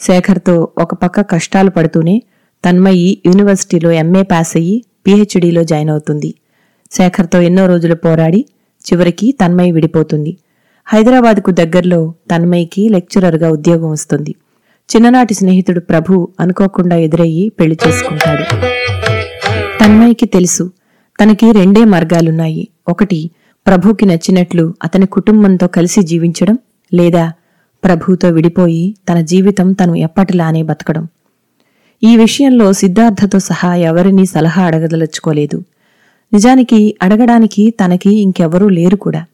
శేఖర్తో ఒక పక్క కష్టాలు పడుతూనే తన్మయి యూనివర్సిటీలో ఎంఏ పాస్ అయ్యి పీహెచ్డీలో జాయిన్ అవుతుంది. శేఖర్తో ఎన్నో రోజులు పోరాడి చివరికి తన్మయి విడిపోతుంది. హైదరాబాద్కు దగ్గరలో తన్మయికి లెక్చరర్గా ఉద్యోగం వస్తుంది. చిన్ననాటి స్నేహితుడు ప్రభు అనుకోకుండా ఎదురయ్యి పెళ్ళి చేసుకుంటాడు. తన్మయికి తెలుసు తనకి రెండే మార్గాలున్నాయి. ఒకటి ప్రభుకి నచ్చినట్లు అతని కుటుంబంతో కలిసి జీవించడం లేదా ప్రభుతో విడిపోయి తన జీవితం తను ఎప్పటిలానే బతకడం. ఈ విషయంలో సిద్ధార్థతో సహా ఎవరినీ సలహా అడగదలుచుకోలేదు. నిజానికి అడగడానికి తనకి ఇంకెవరూ లేరు కూడా.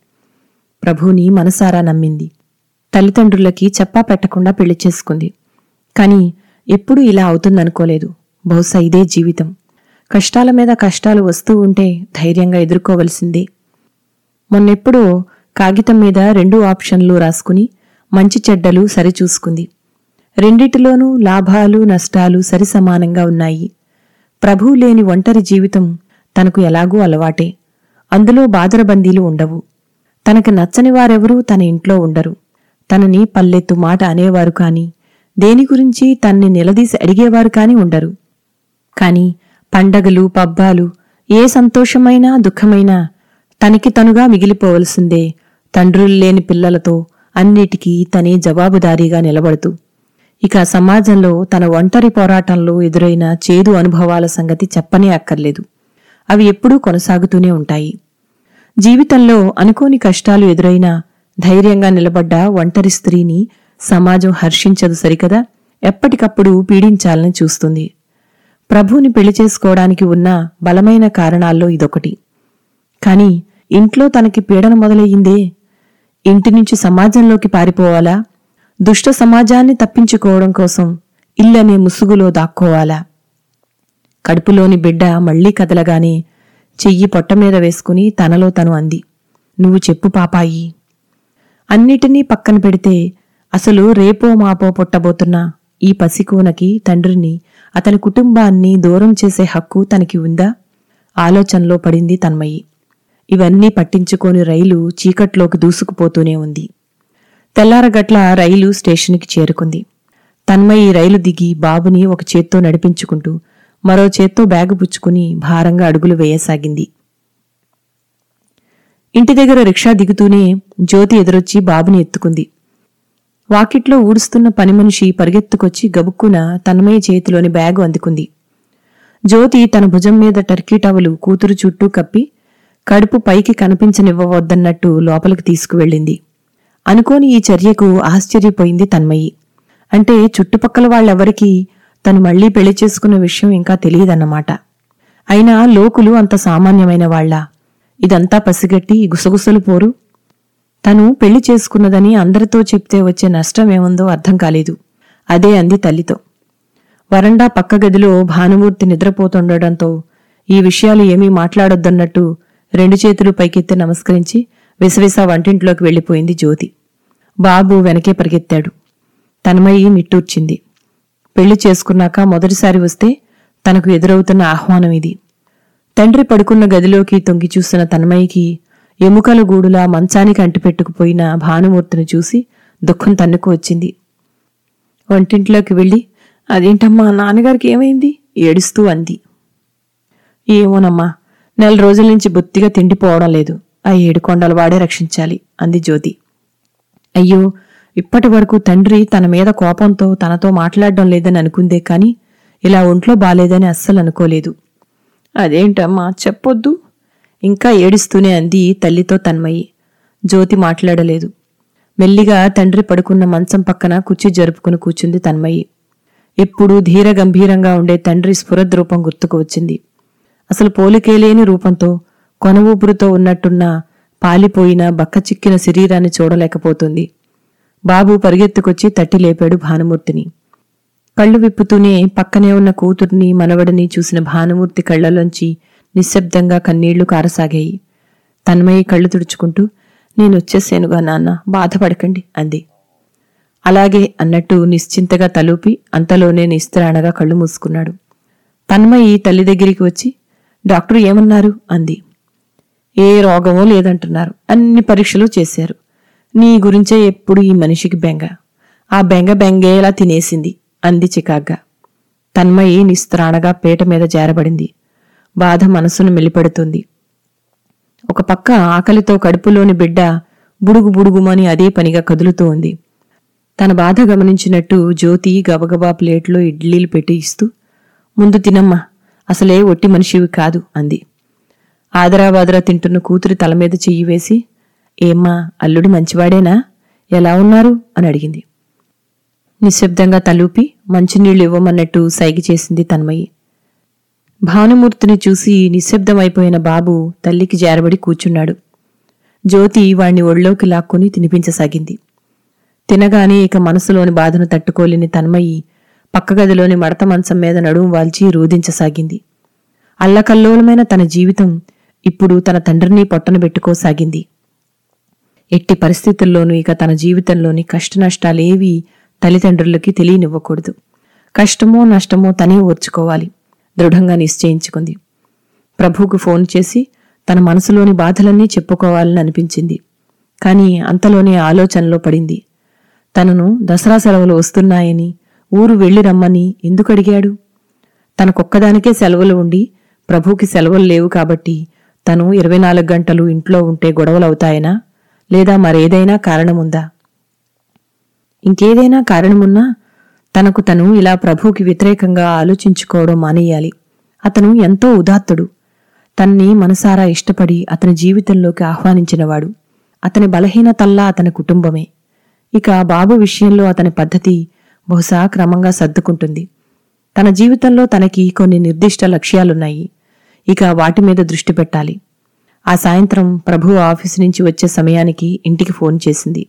ప్రభుని మనసారా నమ్మింది. తల్లిదండ్రులకి చెప్పా పెట్టకుండా పెళ్ళి చేసుకుంది. కాని ఎప్పుడూ ఇలా అవుతుందనుకోలేదు. బహుశా ఇదే జీవితం. కష్టాల మీద కష్టాలు వస్తూ ఉంటే ధైర్యంగా ఎదుర్కోవలసిందే. మొన్నెప్పుడో కాగితం మీద రెండు ఆప్షన్లు రాసుకుని మంచి చెడ్డలు సరిచూసుకుంది. రెండిటిలోనూ లాభాలు నష్టాలు సరిసమానంగా ఉన్నాయి. ప్రభు లేని ఒంటరి జీవితం తనకు ఎలాగూ అలవాటే. అందులో బాదరబందీలు ఉండవు. తనకు నచ్చని వారెవరూ తన ఇంట్లో ఉండరు. తనని పల్లెత్తు మాట అనేవారు కాని దేని గురించి తన్ని నిలదీసి అడిగేవారు కాని ఉండరు. కాని పండగలు పబ్బాలు ఏ సంతోషమైనా దుఃఖమైనా తనకి తనుగా మిగిలిపోవలసిందే తండ్రులు లేని పిల్లలతో అన్నిటికీ తనే జవాబుదారీగా నిలబడుతూ ఇక సమాజంలో తన ఒంటరి పోరాటంలో ఎదురైన చేదు అనుభవాల సంగతి చెప్పనే అక్కర్లేదు. అవి ఎప్పుడూ కొనసాగుతూనే ఉంటాయి. జీవితంలో అనుకోని కష్టాలు ఎదురైనా ధైర్యంగా నిలబడ్డ ఒంటరి స్త్రీని సమాజం హర్షించదు సరికదా? ఎప్పటికప్పుడు పీడించాలని చూస్తుంది. ప్రభుని పెళ్ళి చేసుకోవడానికి ఉన్న బలమైన కారణాల్లో ఇదొకటి. కాని ఇంట్లో తనకి పీడన మొదలయ్యిందే ఇంటి నుంచి సమాజంలోకి పారిపోవాలా? దుష్ట సమాజాన్ని తప్పించుకోవడం కోసం ఇల్లనే ముసుగులో దాక్కోవాలా? కడుపులోని బిడ్డ మళ్ళీ కదలగానే చెయ్యి పొట్ట మీద వేసుకుని తనలో తను అంది నువ్వు చెప్పు పాపాయి. అన్నిటినీ పక్కన పెడితే అసలు రేపో మాపో పుట్టబోతున్నా ఈ పసికూనకి తండ్రిని అతని కుటుంబాన్ని దూరం చేసే హక్కు తనకి ఉందా? ఆలోచనలో పడింది తన్మయి. ఇవన్నీ పట్టించుకోని రైలు చీకట్లోకి దూసుకుపోతూనే ఉంది. తెల్లారగట్ల రైలు స్టేషన్కి చేరుకుంది. తన్మయి రైలు దిగి బాబుని ఒక చేత్తో నడిపించుకుంటూ మరో చేత్తో బ్యాగు పుచ్చుకుని భారంగా అడుగులు వేయసాగింది. ఇంటి దగ్గర రిక్షా దిగుతూనే జ్యోతి ఎదురొచ్చి బాబుని ఎత్తుకుంది. వాకిట్లో ఊడుస్తున్న పని మనిషి పరిగెత్తుకొచ్చి గబుక్కున తన్మయ్య చేతిలోని బ్యాగు అందుకుంది. జ్యోతి తన భుజం మీద టర్కీ టవలు కూతురు చుట్టూ కప్పి కడుపు పైకి కనిపించనివ్వవద్దన్నట్టు లోపలికి తీసుకువెళ్ళింది. అనుకోని ఈ చర్యకు ఆశ్చర్యపోయింది తన్మయి. అంటే చుట్టుపక్కల వాళ్ళెవరికీ తను మళ్ళీ పెళ్ళి చేసుకున్న విషయం ఇంకా తెలియదన్నమాట. అయినా లోకులు అంత సామాన్యమైన వాళ్ళా ఇదంతా పసిగట్టి గుసగుసలు పోరు. తను పెళ్ళి చేసుకున్నదని అందరితో చెప్తే వచ్చే నష్టమేముందో అర్థం కాలేదు. అదే అంది తల్లితో. వరండా పక్క గదిలో భానుమూర్తి నిద్రపోతుండటంతో ఈ విషయాలు ఏమీ మాట్లాడొద్దన్నట్టు రెండు చేతులు పైకెత్తి నమస్కరించి విసవిస వంటింట్లోకి వెళ్ళిపోయింది జ్యోతి. బాబు వెనకే పరిగెత్తాడు. తన్మయి నిట్టూర్చింది. పెళ్ళి చేసుకున్నాక మొదటిసారి వస్తే తనకు ఎదురవుతున్న ఆహ్వానం ఇది. తండ్రి పడుకున్న గదిలోకి తొంగి చూసిన తన్మయికి ఎముకల గూడులా మంచానికి అంటిపెట్టుకుపోయిన భానుమూర్తిని చూసి దుఃఖం తన్నుకు వచ్చింది. వంటింట్లోకి వెళ్ళి అదేంటమ్మా నాన్నగారికి ఏమైంది? ఏడుస్తూ అంది. ఏమోనమ్మా నెల రోజుల నుంచి బొత్తిగా తిండిపోవడం లేదు. ఆ ఏడుకొండల వాడే రక్షించాలి అంది జ్యోతి. అయ్యో ఇప్పటి వరకు తండ్రి తన మీద కోపంతో తనతో మాట్లాడడం లేదని అనుకుందే కాని ఇలా ఒంట్లో బాలేదని అస్సలు అనుకోలేదు. అదేంటమ్మా చెప్పొద్దు. ఇంకా ఏడుస్తూనే అంది తల్లితో తన్మయి. జ్యోతి మాట్లాడలేదు. మెల్లిగా తండ్రి పడుకున్న మంచం పక్కన కుర్చీ జరుపుకుని కూర్చుంది తన్మయి. ఎప్పుడూ ధీర గంభీరంగా ఉండే తండ్రి స్ఫురద్రూపం గుర్తుకు వచ్చింది. అసలు పోలికేలేని రూపంతో కొన ఊపిరితో ఉన్నట్టున్న పాలిపోయిన బక్కచిక్కిన శరీరాన్ని చూడలేకపోతుంది. బాబు పరిగెత్తుకొచ్చి తట్టి లేపాడు భానుమూర్తిని. కళ్ళు విప్పుతూనే పక్కనే ఉన్న కూతుర్ని మనవడిని చూసిన భానుమూర్తి కళ్ళలోంచి నిశ్శబ్దంగా కన్నీళ్ళు కారసాగాయి. తన్మయి కళ్ళు తుడుచుకుంటూ నేను వచ్చేసేనుగా నాన్న బాధపడకండి అంది. అలాగే అన్నట్టు నిశ్చింతగా తలూపి అంతలోనే నిస్త్రాణగా కళ్ళు మూసుకున్నాడు. తన్మయి తల్లి దగ్గరికి వచ్చి డాక్టర్ ఏమన్నారు? అంది. ఏ రోగమో లేదంటున్నారు. అన్ని పరీక్షలు చేశారు. నీ గురించే ఎప్పుడు ఈ మనిషికి బెంగ. ఆ బెంగ బెంగేలా తినేసింది అంది చికాగ్గా. తన్మయి నిస్త్రాణగా పీట మీద జారబడింది. బాధ మనసును మెలిపెడుతుంది. ఒక పక్క ఆకలితో కడుపులోని బిడ్డ బుడుగు బుడుగుమని అదే పనిగా కదులుతూ ఉంది. తన బాధ గమనించినట్టు జ్యోతి గబగబా ప్లేట్లో ఇడ్లీలు పెట్టి ఇస్తూ ముందు తినమ్మా అసలే ఒట్టి మనిషివి కాదు అంది. ఆదరాబాదరా తింటున్న కూతురి తల మీద చెయ్యి వేసి ఏమ్మా అల్లుడు మంచివాడేనా? ఎలా ఉన్నారు? అని అడిగింది. నిశ్శబ్దంగా తలూపి మంచినీళ్ళు ఇవ్వమన్నట్టు సైగి చేసింది తన్మయి. భానుమూర్తిని చూసి నిశ్శబ్దమైపోయిన బాబు తల్లికి జారబడి కూర్చున్నాడు. జ్యోతి వాణ్ణి ఒళ్ళోకి లాక్కుని తినిపించసాగింది. తినగానే ఇక మనసులోని బాధను తట్టుకోలేని తన్మయి పక్క గదిలోని మడత మంచం మీద నడుము వాల్చి రూదించసాగింది అల్లకల్లోలమైన తన జీవితం ఇప్పుడు తన తండ్రిని పొట్టన పెట్టుకోసాగింది. ఎట్టి పరిస్థితుల్లోనూ ఇక తన జీవితంలోని కష్టనష్టాలేవీ తల్లిదండ్రులకి తెలియనివ్వకూడదు. కష్టమో నష్టమో తనే ఓర్చుకోవాలి. దృఢంగా నిశ్చయించుకుంది. ప్రభువుకు ఫోన్ చేసి తన మనసులోని బాధలన్నీ చెప్పుకోవాలని అనిపించింది. కాని అంతలోనే ఆలోచనలో పడింది. తనను దసరా సెలవులు వస్తున్నాయని ఊరు వెళ్ళి రమ్మని ఎందుకు అడిగాడు? తనకొక్కదానికే సెలవులు ఉండి ప్రభుకి సెలవులు లేవు కాబట్టి తను ఇరవై నాలుగు గంటలు ఇంట్లో ఉంటే గొడవలవుతాయనా? లేదా మరేదైనా కారణముందా? ఇంకేదైనా కారణమున్నా తనకు తను ఇలా ప్రభువుకి వ్యతిరేకంగా ఆలోచించుకోవడం మానేయాలి. అతను ఎంతో ఉదాత్తుడు. తన్ని మనసారా ఇష్టపడి అతని జీవితంలోకి ఆహ్వానించినవాడు. అతని బలహీనతల్లా అతని కుటుంబమే. ఇక బాబు విషయంలో అతని పద్ధతి బహుశా క్రమంగా సర్దుకుంటుంది. తన జీవితంలో తనకి కొన్ని నిర్దిష్ట లక్ష్యాలున్నాయి. ఇక వాటి మీద దృష్టి పెట్టాలి. ఆ సాయంత్రం ప్రభు ఆఫీసు నుంచి వచ్చే సమయానికి ఇంటికి ఫోన్ చేసింది.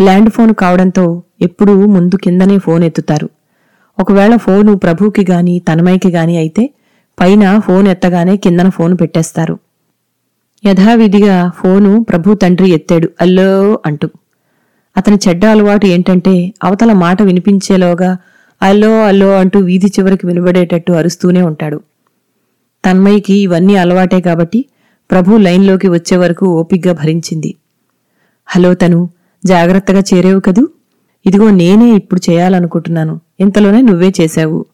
ల్యాండ్ ఫోన్ కావడంతో ఎప్పుడూ ముందు కిందనే ఫోన్ ఎత్తుతారు. ఒకవేళ ఫోను ప్రభుకి గాని తనమైకి గాని అయితే పైన ఫోన్ ఎత్తగానే కిందన ఫోన్ పెట్టేస్తారు. యథావిధిగా ఫోను ప్రభు తండ్రి ఎత్తాడు. అల్లో అంటూ అతని చెడ్డ అలవాటు ఏంటంటే అవతల మాట వినిపించేలోగా అల్లో అల్లో అంటూ వీధి చివరికి వినబడేటట్టు అరుస్తూనే ఉంటాడు. తన్మయికి ఇవన్నీ అలవాటే కాబట్టి ప్రభు లైన్లోకి వచ్చే వరకు ఓపిగ్గా భరించింది. హలో తను జాగ్రత్తగా చేరేవు కదూ? ఇదిగో నేనే ఇప్పుడు చేయాలనుకుంటున్నాను. ఇంతలోనే నువ్వే చేశావు.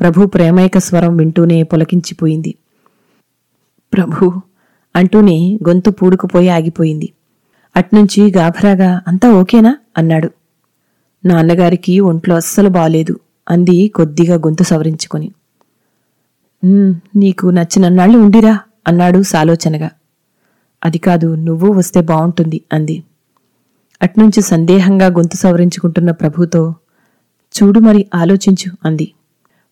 ప్రభు ప్రేమైక స్వరం వింటూనే పొలకించిపోయింది. ప్రభు అంటూనే గొంతు పూడుకుపోయి ఆగిపోయింది. అట్నుంచి గాభరాగా అంతా ఓకేనా? అన్నాడు. నాన్నగారికి ఒంట్లో అస్సలు బాలేదు అంది కొద్దిగా గొంతు సవరించుకొని. నీకు నచ్చినన్నాళ్ళు ఉండిరా అన్నాడు సాలోచనగా. అది కాదు నువ్వు వస్తే బావుంటుంది అంది. అట్నుంచి సందేహంగా గొంతు సవరించుకుంటున్న ప్రభుతో చూడు మరి ఆలోచించు అంది.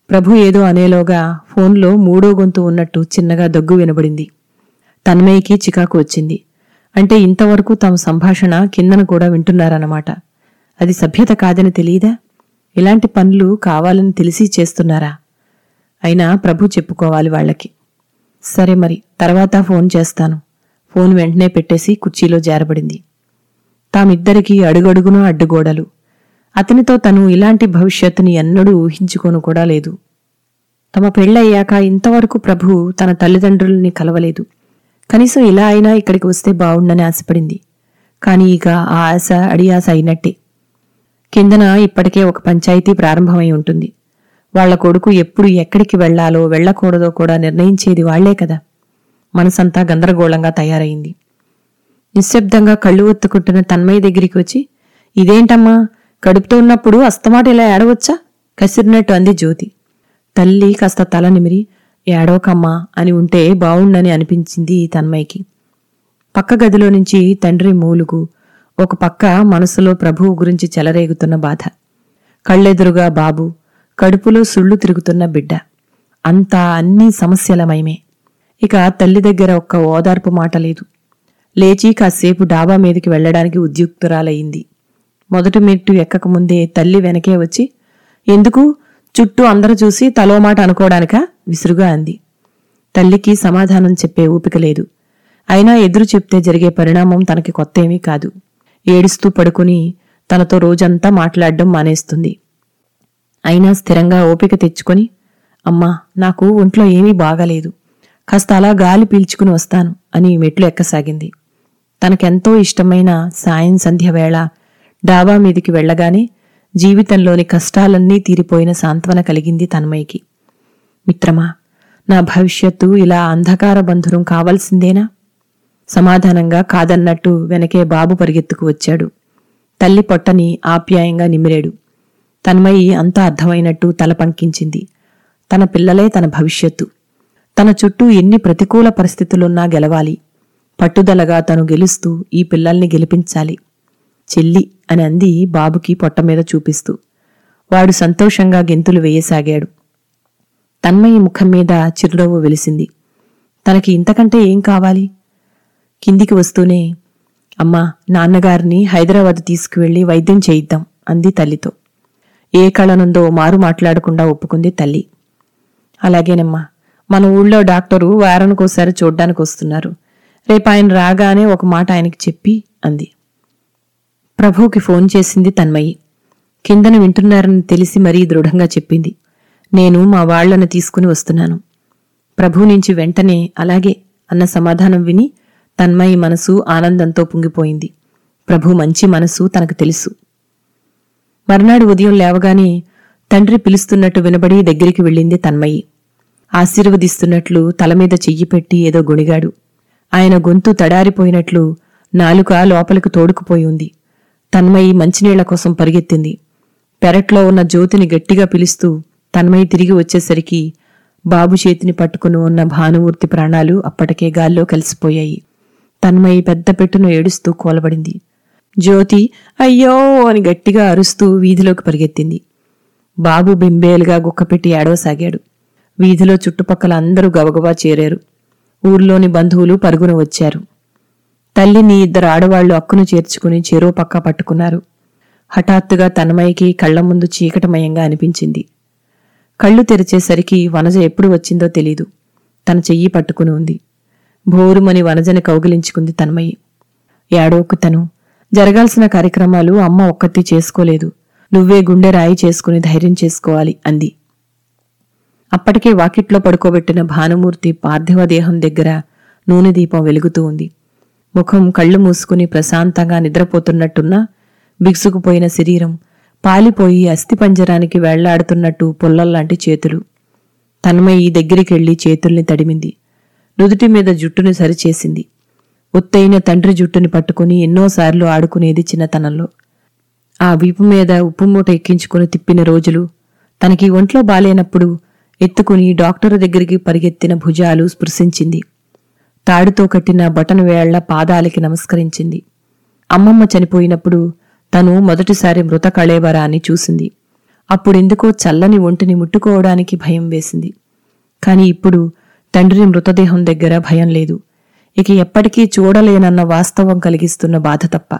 ప్రభు ఏదో అనేలోగా ఫోన్లో మూడో గొంతు ఉన్నట్టు చిన్నగా దగ్గు వినబడింది. తన్మయ్యకి చికాకు వచ్చింది. అంటే ఇంతవరకు తమ సంభాషణ కిందన కూడా వింటున్నారన్నమాట. అది సభ్యత కాదని తెలియదా? ఇలాంటి పనులు కావాలని తెలిసి చేస్తున్నారా? అయినా ప్రభు చెప్పుకోవాలి వాళ్ళకి. సరే మరి తర్వాత ఫోన్ చేస్తాను. ఫోన్ వెంటనే పెట్టేసి కుర్చీలో జారబడింది. తామిద్దరికీ అడుగడుగునా అడ్డుగోడలు. అతనితో తను ఇలాంటి భవిష్యత్తుని ఎన్నడూ ఊహించుకోను కూడా లేదు. తమ పెళ్ళయ్యాక ఇంతవరకు ప్రభు తన తల్లిదండ్రుల్ని కలవలేదు. కనీసం ఇలా అయినా ఇక్కడికి వస్తే బావుండని ఆశపడింది. కాని ఇక ఆ ఆశ అడియాస అయినట్టే. కిందన ఇప్పటికే ఒక పంచాయతీ ప్రారంభమై ఉంటుంది. వాళ్ళ కొడుకు ఎప్పుడు ఎక్కడికి వెళ్ళాలో వెళ్ళకూడదో కూడా నిర్ణయించేది వాళ్ళే కదా. మనసంతా గందరగోళంగా తయారైంది. నిశ్శబ్దంగా కళ్ళు ఒత్తుకుంటున్న తన్మయ్య దగ్గరికి వచ్చి ఇదేంటమ్మా కడుపుతో ఉన్నప్పుడు అస్తమాట ఇలా ఏడవచ్చా? కసిరినట్టు అంది జ్యోతి. తల్లి కాస్త తల నిమిరి ఏడోకమ్మా అని ఉంటే బావుండని అనిపించింది తన్మయ్యకి. పక్క గదిలో నుంచి తండ్రి మూలుగు ఒక పక్క మనసులో ప్రభువు గురించి చెలరేగుతున్న బాధ. కళ్ళెదురుగా బాబు కడుపులో సుళ్ళు తిరుగుతున్న బిడ్డ. అంతా అన్నీ సమస్యలమయమే ఇక తల్లి దగ్గర ఒక్క ఓదార్పు మాట లేదు. లేచి కాసేపు డాబా మీదకి వెళ్ళడానికి ఉద్యుక్తురాలయ్యింది మొదటి మెట్టు ఎక్కకముందే తల్లి వెనకే వచ్చి ఎందుకు? చుట్టూ అందరూ చూసి తలో మాట అనుకోవడానిక? విసురుగా అంది. తల్లికి సమాధానం చెప్పే ఊపిక లేదు. అయినా ఎదురు చెప్తే జరిగే పరిణామం తనకి కొత్తేమీ కాదు. ఏడుస్తూ పడుకుని తనతో రోజంతా మాట్లాడడం మానేస్తుంది. అయినా స్థిరంగా ఓపిక తెచ్చుకొని అమ్మా నాకు ఒంట్లో ఏమీ బాగాలేదు. కాస్త అలా గాలి పీల్చుకుని వస్తాను అని మెట్లు ఎక్కసాగింది. తనకెంతో ఇష్టమైన సాయం సంధ్య వేళ డాబా మీదికి వెళ్ళగానే జీవితంలోని కష్టాలన్నీ తీరిపోయిన సాంత్వన కలిగింది తన్మయ్యకి. మిత్రమా నా భవిష్యత్తు ఇలా అంధకార బంధురం కావాల్సిందేనా? సమాధానంగా కాదన్నట్టు వెనకే బాబు పరిగెత్తుకు వచ్చాడు. తల్లి పొట్టని ఆప్యాయంగా నిమిరాడు. తన్మయి అంతా అర్థమైనట్టు తల పంకించింది. తన పిల్లలే తన భవిష్యత్తు. తన చుట్టూ ఎన్ని ప్రతికూల పరిస్థితులున్నా గెలవాలి. పట్టుదలగా తను గెలుస్తూ ఈ పిల్లల్ని గెలిపించాలి. చెల్లి అని అంది బాబుకి పొట్ట మీద చూపిస్తూ. వాడు సంతోషంగా గెంతులు వేయసాగాడు. తన్మయి ముఖం మీద చిరునవ్వు వెలిసింది. తనకి ఇంతకంటే ఏం కావాలి? కిందికి వస్తూనే అమ్మా నాన్నగారిని హైదరాబాద్ తీసుకువెళ్ళి వైద్యం చేయిద్దాం అంది తల్లితో. ఏ కళనుందో మారు మాట్లాడకుండా ఒప్పుకుంది తల్లి. అలాగేనమ్మా మన ఊళ్ళో డాక్టరు వారానికోసారి చూడ్డానికి వస్తున్నారు రేపు ఆయన రాగానే ఒక మాట ఆయనకి చెప్పి అంది. ప్రభువుకి ఫోన్ చేసింది తన్మయి. కిందన వింటున్నారని తెలిసి మరీ దృఢంగా చెప్పింది. నేను మా వాళ్ళను తీసుకుని వస్తున్నాను. ప్రభు నుంచి వెంటనే అలాగే అన్న సమాధానం విని తన్మయి మనసు ఆనందంతో పొంగిపోయింది. ప్రభు మంచి మనసు తనకు తెలుసు. మర్నాడు ఉదయం లేవగానే తండ్రి పిలుస్తున్నట్టు వినబడి దగ్గరికి వెళ్ళింది తన్మయి. ఆశీర్వదిస్తున్నట్లు తలమీద చెయ్యి పెట్టి ఏదో గొణిగాడు. ఆయన గొంతు తడారిపోయినట్లు నాలుక లోపలికి తోడుకుపోయి ఉంది. తన్మయి మంచినీళ్ళ కోసం పరిగెత్తింది. పెరట్లో ఉన్న జ్యోతిని గట్టిగా పిలుస్తూ తన్మయి తిరిగి వచ్చేసరికి బాబు చేతిని పట్టుకుని ఉన్న భానుమూర్తి ప్రాణాలు అప్పటికే గాల్లో కలిసిపోయాయి. తన్మయి పెద్ద పెట్టును ఏడుస్తూ కోలబడింది. జ్యోతి అయ్యో అని గట్టిగా అరుస్తూ వీధిలోకి పరిగెత్తింది. బాబు బింబేలుగా గుక్కపెట్టి ఏడవసాగాడు. వీధిలో చుట్టుపక్కల అందరూ గబగబా చేరారు. ఊర్లోని బంధువులు పరుగున వచ్చారు. తల్లిని ఇద్దరు ఆడవాళ్ళు అక్కును చేర్చుకుని చెరో పక్క పట్టుకున్నారు. హఠాత్తుగా తన్మయ్యకి కళ్ళ ముందు చీకటమయంగా అనిపించింది. కళ్ళు తెరిచేసరికి వనజ ఎప్పుడు వచ్చిందో తెలీదు. తన చెయ్యి పట్టుకుని ఉంది. భోరుమని వనజని కౌగిలించుకుంది తన్మయ్యి ఏడోకుతను జరగాల్సిన కార్యక్రమాలు అమ్మ ఒక్కతి చేసుకోలేదు. నువ్వే గుండె రాయి చేసుకుని ధైర్యం చేసుకోవాలి అంది. అప్పటికే వాకిట్లో పడుకోబెట్టిన భానుమూర్తి పార్థివ దేహం దగ్గర నూనె దీపం వెలుగుతూ ఉంది. ముఖం కళ్ళు మూసుకుని ప్రశాంతంగా నిద్రపోతున్నట్టున్నా బిగుసుకుపోయిన శరీరం పాలిపోయి అస్థిపంజరానికి వెళ్ళాడుతున్నట్టు పొల్లల్లాంటి చేతులు. తన్మయి దగ్గరికెళ్ళి చేతుల్ని తడిమింది. నుదుటి మీద జుట్టుని సరిచేసింది. ఒత్తైన తండ్రి జుట్టుని పట్టుకుని ఎన్నోసార్లు ఆడుకునేది చిన్నతనంలో. ఆ వీపు మీద ఉప్పు మూట ఎక్కించుకుని తిప్పిన రోజులు. తనకి ఒంట్లో బాలేనప్పుడు ఎత్తుకుని డాక్టరు దగ్గరికి పరిగెత్తిన భుజాలు స్పృశించింది. తాడుతో కట్టిన బటన్ వేళ్ళ పాదాలకి నమస్కరించింది. అమ్మమ్మ చనిపోయినప్పుడు తను మొదటిసారి మృత కళేవరాన్ని చూసింది. అప్పుడెందుకో చల్లని ఒంటిని ముట్టుకోవడానికి భయం వేసింది. కాని ఇప్పుడు తండ్రి మృతదేహం దగ్గర భయం లేదు. ఇక ఎప్పటికీ చూడలేనన్న వాస్తవం కలిగిస్తున్న బాధ తప్ప.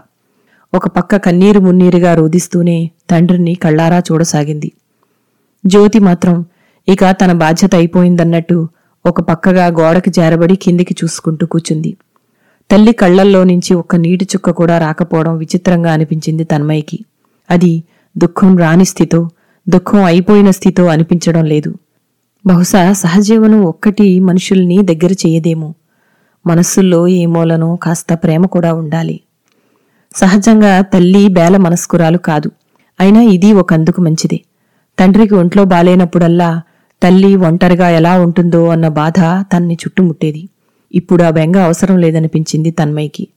ఒక పక్క కన్నీరు మున్నీరుగా రోదిస్తూనే తండ్రిని కళ్ళారా చూడసాగింది. జ్యోతి మాత్రం ఇక తన బాధ్యత అయిపోయిందన్నట్టు ఒక పక్కగా గోడకి జారబడి కిందికి చూసుకుంటూ కూచుంది. తల్లి కళ్ళల్లో నుంచి ఒక్క నీటి చుక్క కూడా రాకపోవడం విచిత్రంగా అనిపించింది తన్మయ్యకి. అది దుఃఖం రాని స్థితో దుఃఖం అయిపోయిన స్థితో అనిపించడం లేదు. బహుశా సహజీవనం ఒక్కటి మనుషుల్ని దగ్గర చేయదేమో. మనస్సుల్లో ఏ కాస్త ప్రేమ కూడా ఉండాలి. సహజంగా తల్లి బేల మనస్కురాలు కాదు. అయినా ఇది ఒక అందుకు మంచిదే. తండ్రికి ఒంట్లో బాలేనప్పుడల్లా తల్లి ఒంటరిగా ఎలా ఉంటుందో అన్న బాధ తన్ని చుట్టుముట్టేది. ఇప్పుడు ఆ బెంగ అవసరం లేదనిపించింది తన్మయ్యకి.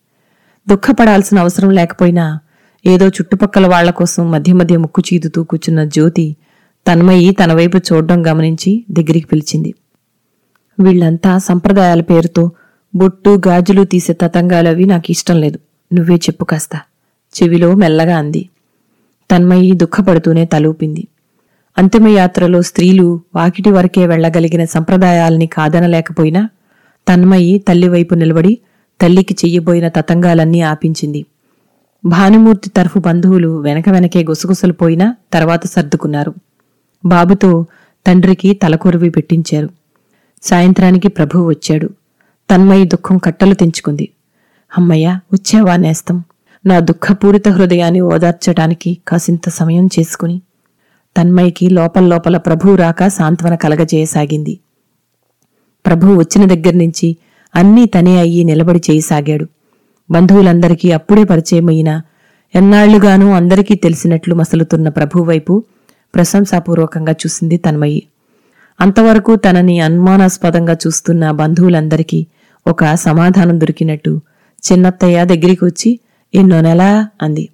దుఃఖపడాల్సిన అవసరం లేకపోయినా ఏదో చుట్టుపక్కల వాళ్ళ కోసం మధ్య మధ్య ముక్కు చీదుతూ కూర్చున్న జ్యోతి తన్మయి తన వైపు చూడడం గమనించి దగ్గరికి పిలిచింది. వీళ్ళంతా సంప్రదాయాల పేరుతో బొట్టు గాజులు తీసే తతంగాలు అవి నాకు ఇష్టం లేదు. నువ్వే చెప్పు కాస్త. చెవిలో మెల్లగా అంది. తన్మయి దుఃఖపడుతూనే తలూపింది. అంతిమయాత్రలో స్త్రీలు వాకిటి వరకే వెళ్ళగలిగిన సంప్రదాయాల్ని కాదనలేకపోయినా తన్మయి తల్లివైపు నిలబడి తల్లికి చెయ్యబోయిన తతంగాలన్నీ ఆపించింది. భానుమూర్తి తరఫు బంధువులు వెనక వెనకే గుసగుసలు పోయినా తర్వాత సర్దుకున్నారు. బాబుతో తండ్రికి తలకొరివి పెట్టించారు. సాయంత్రానికి ప్రభు వచ్చాడు. తన్మయి దుఃఖం కట్టలు తెంచుకుంది. అమ్మయ్య వచ్చావా నేస్తం? నా దుఃఖపూరిత హృదయాన్ని ఓదార్చటానికి కాసింత సమయం చేసుకుని తన్మయికి లోపల లోపల ప్రభువు రాక సాంత్వన కలగజేయసాగింది. ప్రభువు వచ్చిన దగ్గర్నుంచి అన్నీ తనే అయ్యి నిలబడి చేయసాగాడు. బంధువులందరికీ అప్పుడే పరిచయమైన ఎన్నాళ్ళుగానూ అందరికీ తెలిసినట్లు మసలుతున్న ప్రభువైపు వైపు ప్రశంసాపూర్వకంగా చూసింది తన్మయి అంతవరకు తనని అనుమానాస్పదంగా చూస్తున్న బంధువులందరికీ ఒక సమాధానం దొరికినట్టు చిన్నత్తయ్య దగ్గరికి వచ్చి ఎన్నో నెలా? అంది.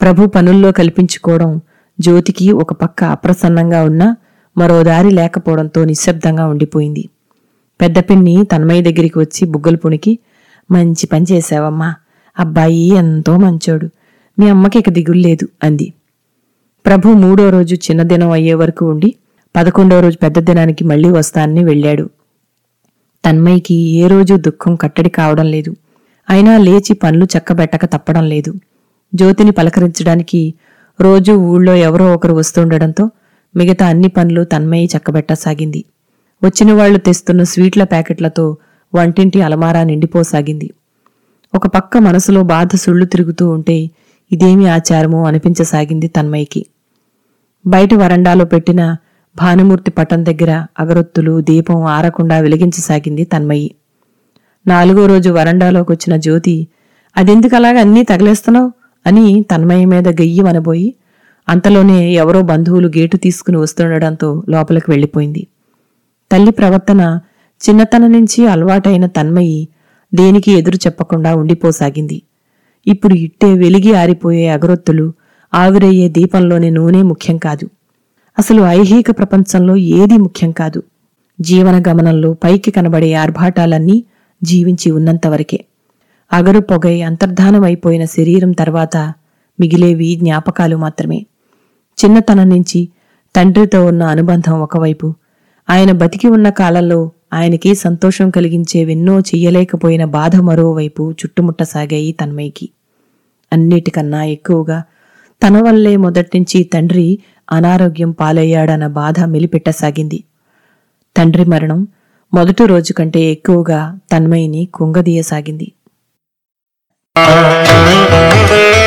ప్రభు పనుల్లో కల్పించుకోవడం జ్యోతికి ఒక పక్క అప్రసన్నంగా ఉన్నా మరో దారి లేకపోవడంతో నిశ్శబ్దంగా ఉండిపోయింది. పెద్ద పిన్ని తన్మయ్య దగ్గరికి వచ్చి బుగ్గలు పుణికి మంచి పని చేశావమ్మా. అబ్బాయి ఎంతో మంచోడు. మీ అమ్మకి ఇక దిగుల్లేదు అంది. ప్రభు మూడో రోజు చిన్న దినం అయ్యే వరకు ఉండి పదకొండో రోజు పెద్ద దినానికి మళ్ళీ వస్తానని వెళ్ళాడు. తన్మయ్యకి ఏ రోజు దుఃఖం కట్టడి కావడం లేదు. అయినా లేచి పనులు చక్కబెట్టక తప్పడం లేదు. జ్యోతిని పలకరించడానికి రోజూ ఊళ్ళో ఎవరో ఒకరు వస్తుండడంతో మిగతా అన్ని పనులు తన్మయి చక్కబెట్టసాగింది. వచ్చిన వాళ్ళు తెస్తున్న స్వీట్ల ప్యాకెట్లతో వంటింటి అలమారా నిండిపోసాగింది. ఒక పక్క మనసులో బాధ సుళ్ళు తిరుగుతూ ఉంటే ఇదేమి ఆచారమో అనిపించసాగింది తన్మయ్యకి. బయట వరండాలో పెట్టిన భానుమూర్తి పటం దగ్గర అగరొత్తులు దీపం ఆరకుండా వెలిగించసాగింది తన్మయి నాలుగో రోజు వరండాలోకి వచ్చిన జ్యోతి అదెందుకలాగా అన్నీ తగిలేస్తున్నావు? అని తన్మయ్య మీద గెయ్యి గెయ్యమనబోయి అంతలోనే ఎవరో బంధువులు గేటు తీసుకుని వస్తుండడంతో లోపలికి వెళ్ళిపోయింది. తల్లి ప్రవర్తన చిన్నతనం నుంచి అలవాటైన తన్మయి దేనికి ఎదురు చెప్పకుండా ఉండిపోసాగింది. ఇప్పుడు ఇట్టే వెలిగి ఆరిపోయే అగరొత్తులు ఆవిరయ్యే దీపంలోని నూనె ముఖ్యం కాదు. అసలు ఐహిక ప్రపంచంలో ఏదీ ముఖ్యం కాదు. జీవన గమనంలో పైకి కనబడే ఆర్భాటాలన్నీ జీవించి ఉన్నంతవరకే. అగరు పొగై అంతర్ధానమైపోయిన శరీరం తర్వాత మిగిలేవి జ్ఞాపకాలు మాత్రమే. చిన్నతనం నుంచి తండ్రితో ఉన్న అనుబంధం ఒకవైపు ఆయన బతికి ఉన్న కాలంలో ఆయనకి సంతోషం కలిగించేవెన్నో చెయ్యలేకపోయిన బాధ మరోవైపు చుట్టుముట్టసాగాయి తన్మయ్యకి. అన్నిటికన్నా ఎక్కువగా తన వల్లే మొదట్నుంచి తండ్రి అనారోగ్యం పాలయ్యాడన్న బాధ మెలిపెట్టసాగింది. తండ్రి మరణం మొదటి రోజు కంటే ఎక్కువగా తన్మయిని కుంగదీయసాగింది. oh